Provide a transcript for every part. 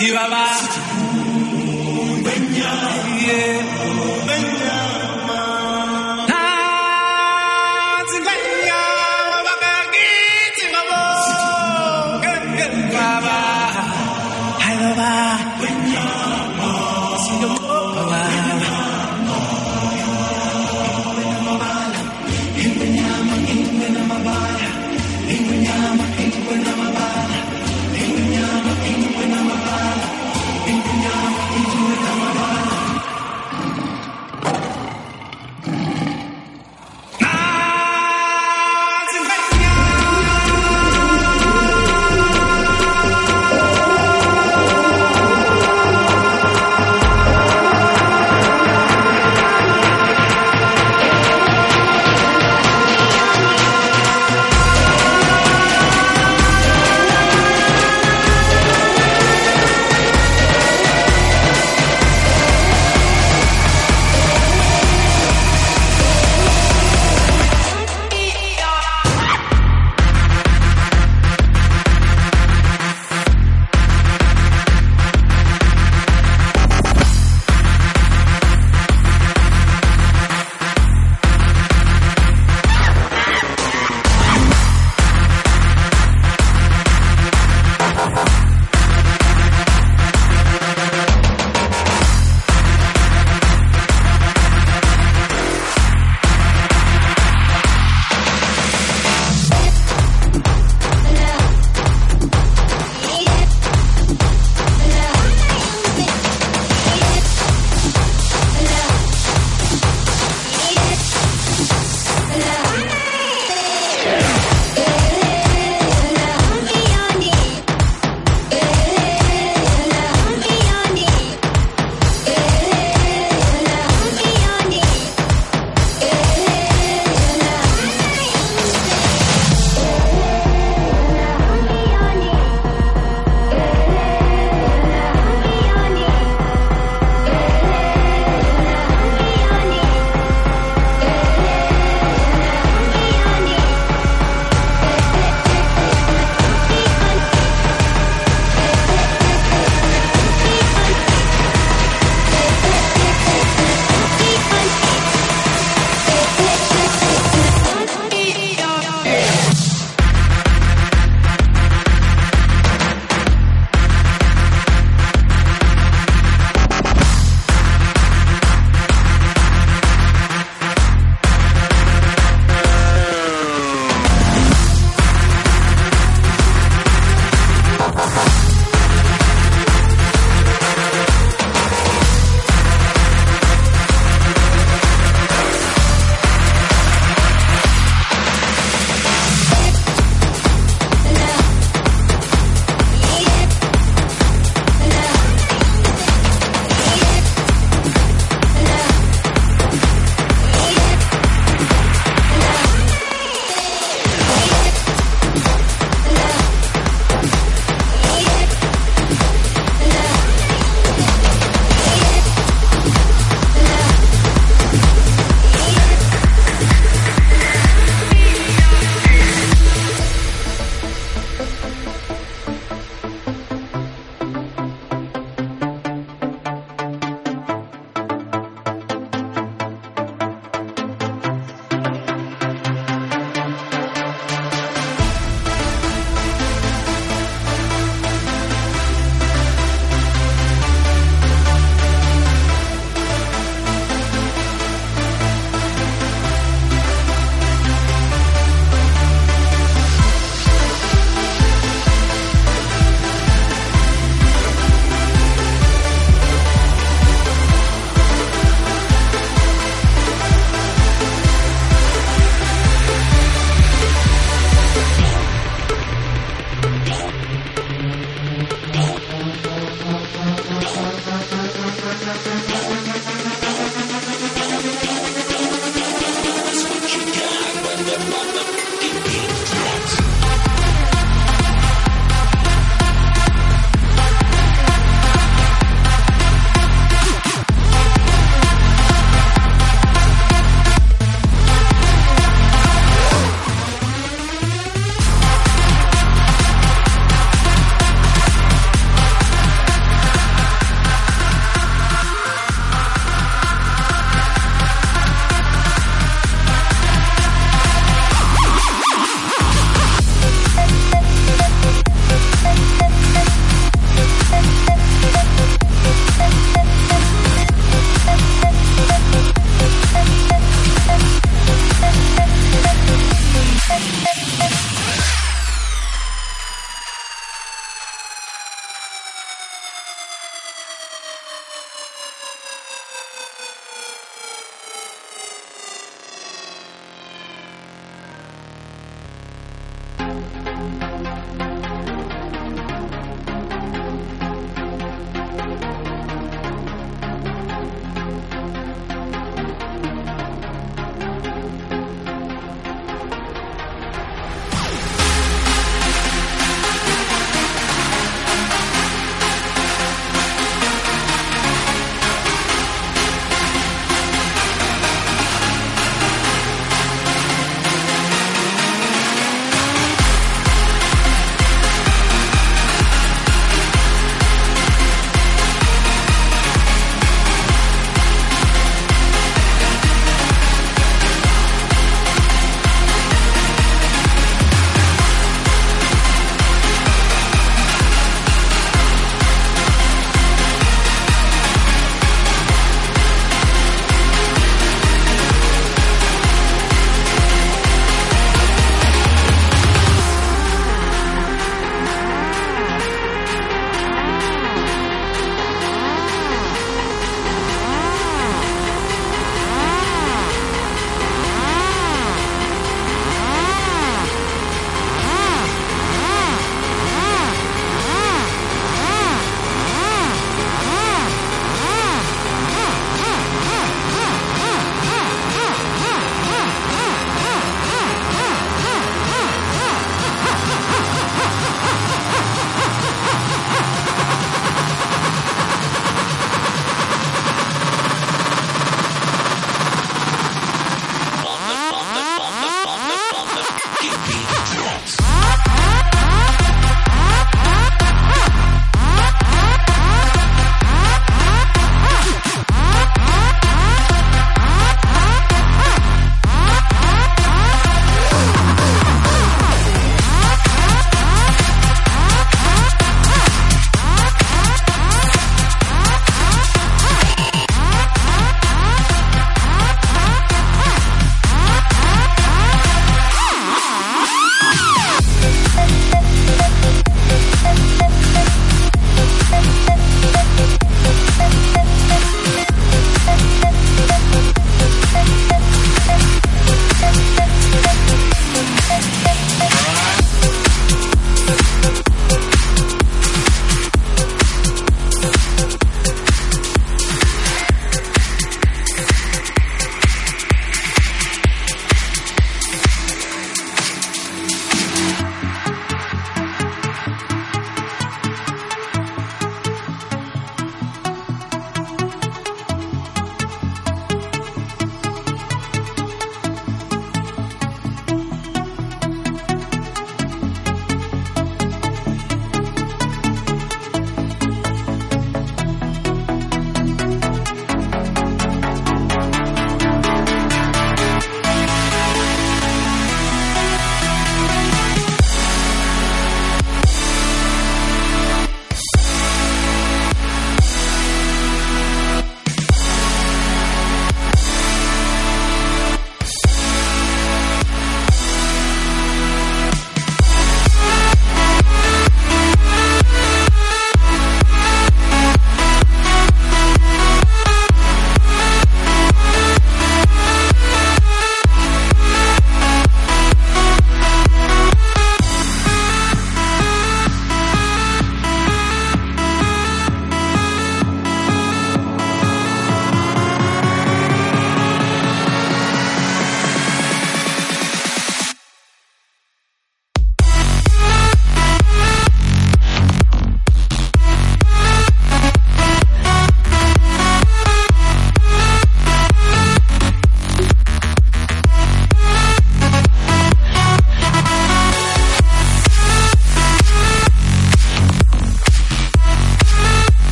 Si va.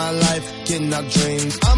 My life, getting our dreams.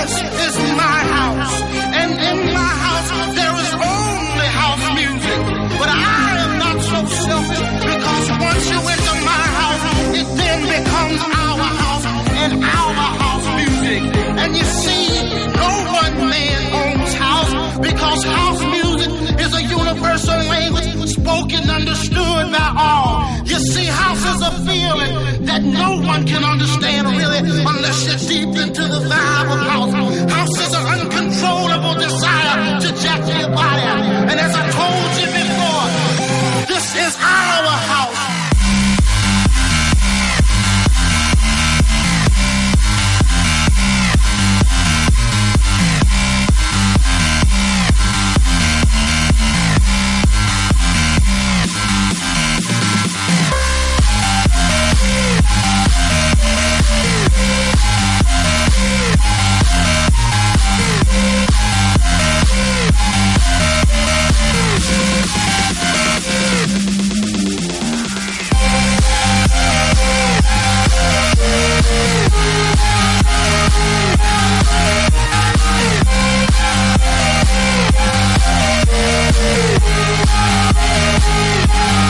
This is my house. And in my house there is only house music, but I am not so selfish because once you enter my house, it then becomes our house and our house music. And you see, no one man owns house because house music is a universal language spoken, understood by all. See, house is a feeling that no one can understand really unless you're deep into the vibe of house. House is an uncontrollable desire to jack your body. And as I told you before, this is our house. Yeah.